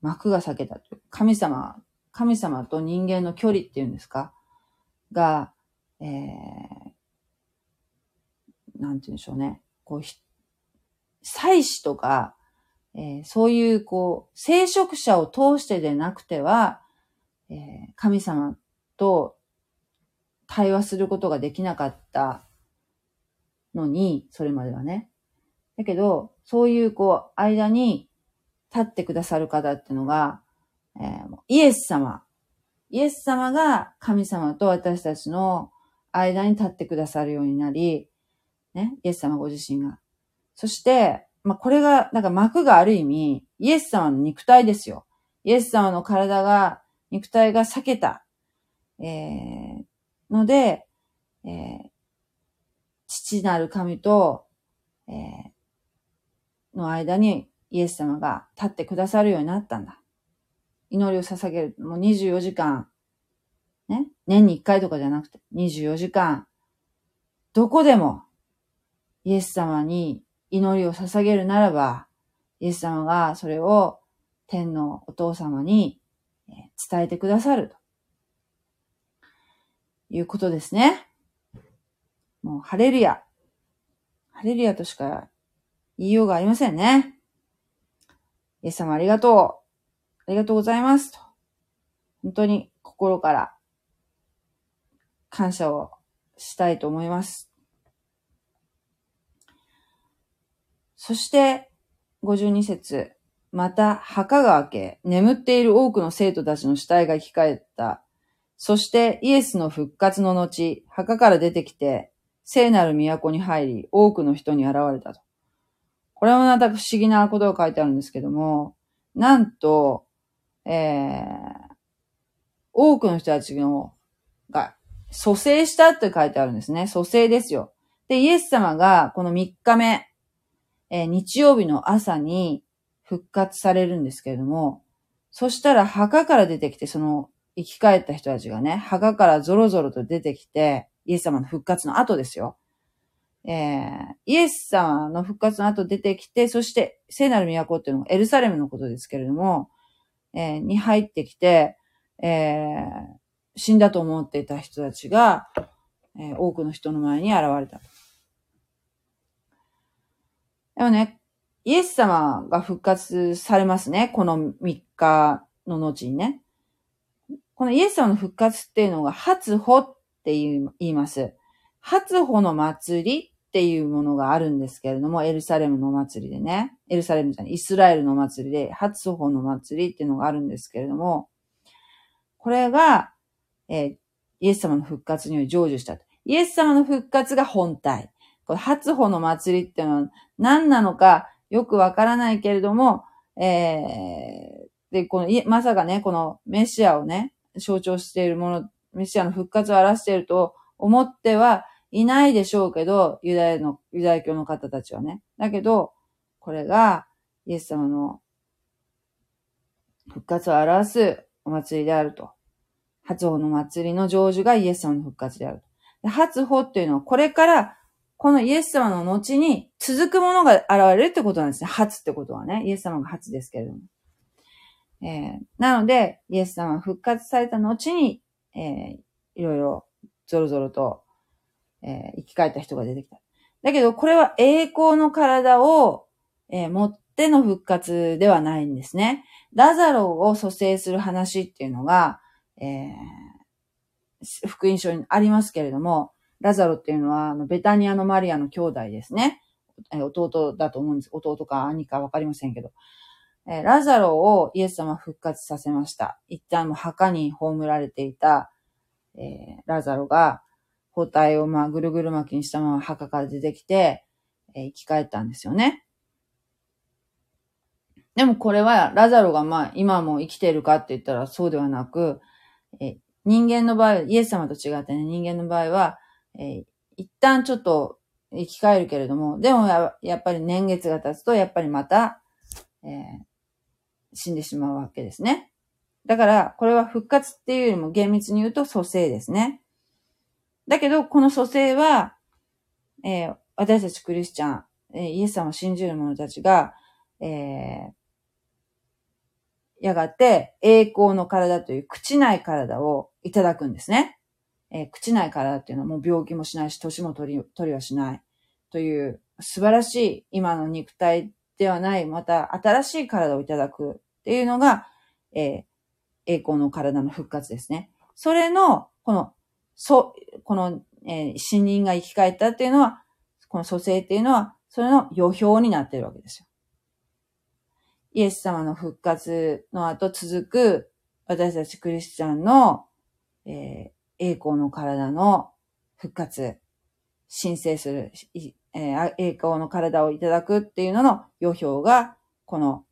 幕が裂けたという。神様、神様と人間の距離っていうんですか？が、えー、なんて言うんでしょうね。こう、祭司とか、えー、そういう、こう、聖職者を通してでなくては、えー、神様と対話することができなかったのに、それまではね。だけど、そういう、こう、間に立ってくださる方っていうのが、えー、イエス様。イエス様が神様と私たちの間に立ってくださるようになり、ね、イエス様ご自身が。そして、まあ、これが、なんか幕がある意味、イエス様の肉体ですよ。イエス様の体が、肉体が裂けた。えー、ので、えー、父なる神と、えー、の間にイエス様が立ってくださるようになったんだ。祈りを捧げる。もう24時間、ね、年に1回とかじゃなくて、24時間、どこでも、イエス様に祈りを捧げるならば、イエス様がそれを天のお父様に伝えてくださるということですね。もう、ハレルヤ。ハレルヤとしか言いようがありませんね。イエス様ありがとう。ありがとうございます。と本当に心から感謝をしたいと思います。そして、52節また、墓が開け、眠っている多くの生徒たちの死体が生き返った。そしてイエスの復活の後、墓から出てきて、聖なる都に入り、多くの人に現れたと。これはまた不思議なことが書いてあるんですけども、なんと、えー、多くの人たちのが蘇生したって書いてあるんですね。蘇生ですよ。で、イエス様がこの3日目、えー、日曜日の朝に復活されるんですけれども、そしたら墓から出てきて、その生き返った人たちがね、墓からゾロゾロと出てきて、イエス様の復活の後ですよ。えー、イエス様の復活の後出てきて、そして聖なる都っていうのがエルサレムのことですけれども、えー、に入ってきて、えー、死んだと思っていた人たちが、え、多くの人の前に現れた。でもね、イエス様が復活されますね。この3日の後にね。このイエス様の復活っていうのが初歩って言います。初歩の祭りっていうものがあるんですけれども、エルサレムの祭りでね。エルサレムじゃない、イスラエルの祭りで、初歩の祭りっていうのがあるんですけれども、これが、えー、イエス様の復活により成就した。イエス様の復活が本体。これ初歩の祭りっていうのは何なのかよくわからないけれども、えー、で、この、まさかね、このメシアをね、象徴しているもの、メシアの復活を表していると思ってはいないでしょうけど、ユダヤの、ユダヤ教の方たちはね。だけど、これがイエス様の復活を表すお祭りであると。初歩の祭りの成就がイエス様の復活であると。初歩っていうのは、これから、このイエス様の後に続くものが現れるってことなんですね。初ってことはね。イエス様が初ですけれども。えー、なので、イエス様は復活された後に、えー、いろいろゾロゾロと、えー、生き返った人が出てきた。だけど、これは栄光の体を、えー、持っての復活ではないんですね。ラザロを蘇生する話っていうのが、えー、福音書にありますけれども、ラザロっていうのは、あの、ベタニアのマリアの兄弟ですね。え弟だと思うんです。弟か兄かわかりませんけど。えラザロをイエス様復活させました。一旦墓に葬られていた、えー、ラザロが、包帯をまあぐるぐる巻きにしたまま墓から出てきて、えー、生き返ったんですよね。でもこれはラザロがまあ今も生きているかって言ったらそうではなく、え人間の場合、イエス様と違ってね、人間の場合は、えー、一旦ちょっと生き返るけれども、でもややっぱり年月が経つと、やっぱりまた、えー、死んでしまうわけですね。だから、これは復活っていうよりも厳密に言うと蘇生ですね。だけど、この蘇生は、えー、私たちクリスチャン、えー、イエス様を信じる者たちが、えー、やがて栄光の体という朽ちない体をいただくんですね。えー、朽ちない体っていうのはもう病気もしないし、年も取り、取りはしないという素晴らしい今の肉体ではない、また新しい体をいただくっていうのが、えー、栄光の体の復活ですね。それの、この、そう、この、えー、死人が生き返ったっていうのは、この蘇生っていうのは、それの予表になっているわけですよ。イエス様の復活の後続く私たちクリスチャンの、えー、栄光の体の復活、申請する、えー、栄光の体をいただくっていうのの予表が、この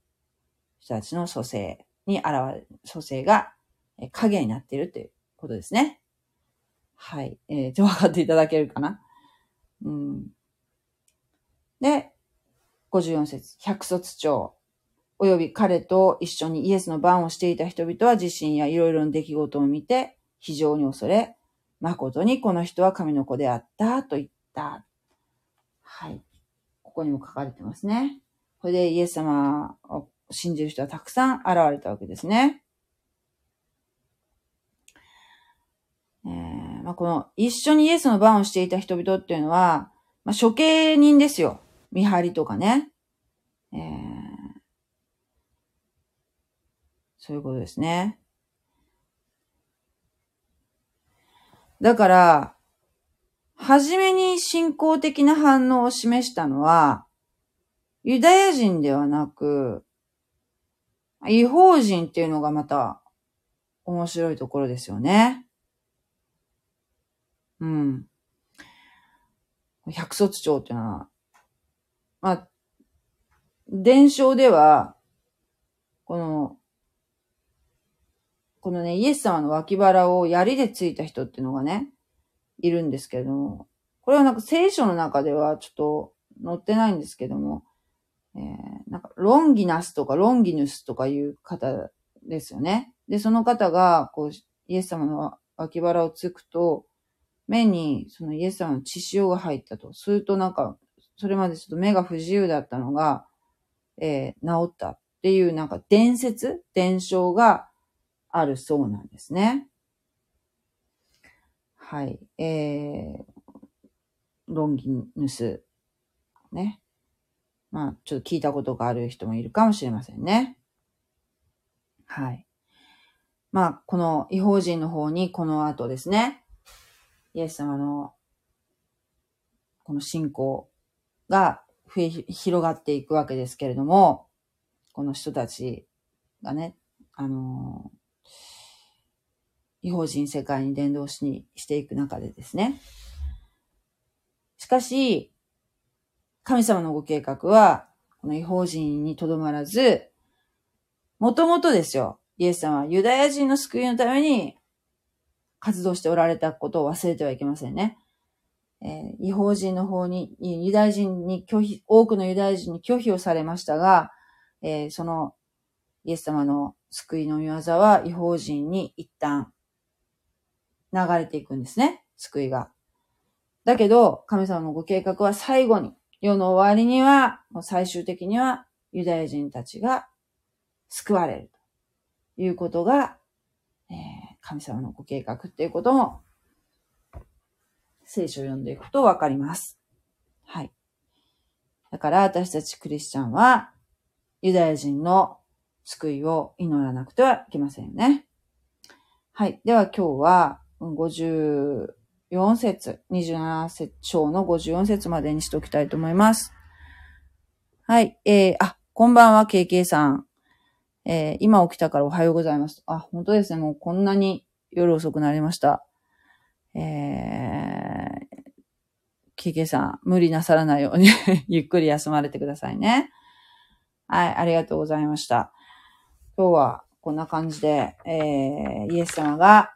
人たちの蘇生に現れる、蘇生が影になっているということですね。はい。えー、と分かっていただけるかな？うん。で、54節、百卒長。及び彼と一緒にイエスの番をしていた人々は地震やいろいろな出来事を見て非常に恐れ、誠にこの人は神の子であったと言った。はい。ここにも書かれてますね。これでイエス様を信じる人はたくさん現れたわけですね。えーまあ、この一緒にイエスの番をしていた人々っていうのは、まあ、処刑人ですよ。見張りとかね。えーそういうことですね。だから、はじめに信仰的な反応を示したのは、ユダヤ人ではなく、違法人っていうのがまた面白いところですよね。うん。百卒長っていうのは、まあ、伝承では、このこのね、イエス様の脇腹を槍でついた人っていうのがね、いるんですけれども、これはなんか聖書の中ではちょっと載ってないんですけども、えー、なんかロンギナスとかロンギヌスとかいう方ですよね。で、その方が、こう、イエス様の脇腹をつくと、目にそのイエス様の血潮が入ったと。するとなんか、それまでちょっと目が不自由だったのが、えー、治ったっていうなんか伝説伝承があるそうなんですね。はい。えー、ロンギヌス。ね。まあ、ちょっと聞いたことがある人もいるかもしれませんね。はい。まあ、この違法人の方にこの後ですね、イエス様のこの信仰が増え、広がっていくわけですけれども、この人たちがね、あの違法人世界に伝道しにしていく中でですね。しかし、神様のご計画は、この違法人にとどまらず、もともとですよ、イエス様はユダヤ人の救いのために活動しておられたことを忘れてはいけませんね。えー、違法人の方に、ユダヤ人に拒否、多くのユダヤ人に拒否をされましたが、えー、そのイエス様の救いの御業は違法人に一旦流れていくんですね。救いが。だけど、神様のご計画は最後に、世の終わりには、もう最終的にはユダヤ人たちが救われるということが、神様のご計画っていうことも、聖書を読んでいくとわかります。はい。だから私たちクリスチャンは、ユダヤ人の救いを祈らなくてはいけませんね。はい。では今日は、54節、27節章の54節までにしておきたいと思います。はい。えー、あ、こんばんは、KK さん。えー、今起きたからおはようございます。あ、本当ですね。もうこんなに夜遅くなりました。えー、KK さん、無理なさらないように ゆっくり休まれてくださいね。はい、ありがとうございました。今日はこんな感じで、えー、イエス様が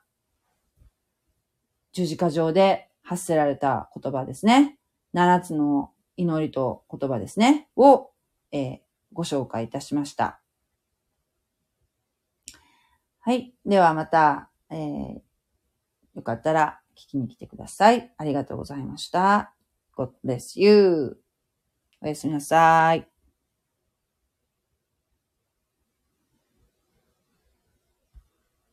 十字架上で発せられた言葉ですね。七つの祈りと言葉ですね。を、えーご紹介いたしました。はい。ではまた、えーよかったら聞きに来てください。ありがとうございました。God bless you. おやすみなさい。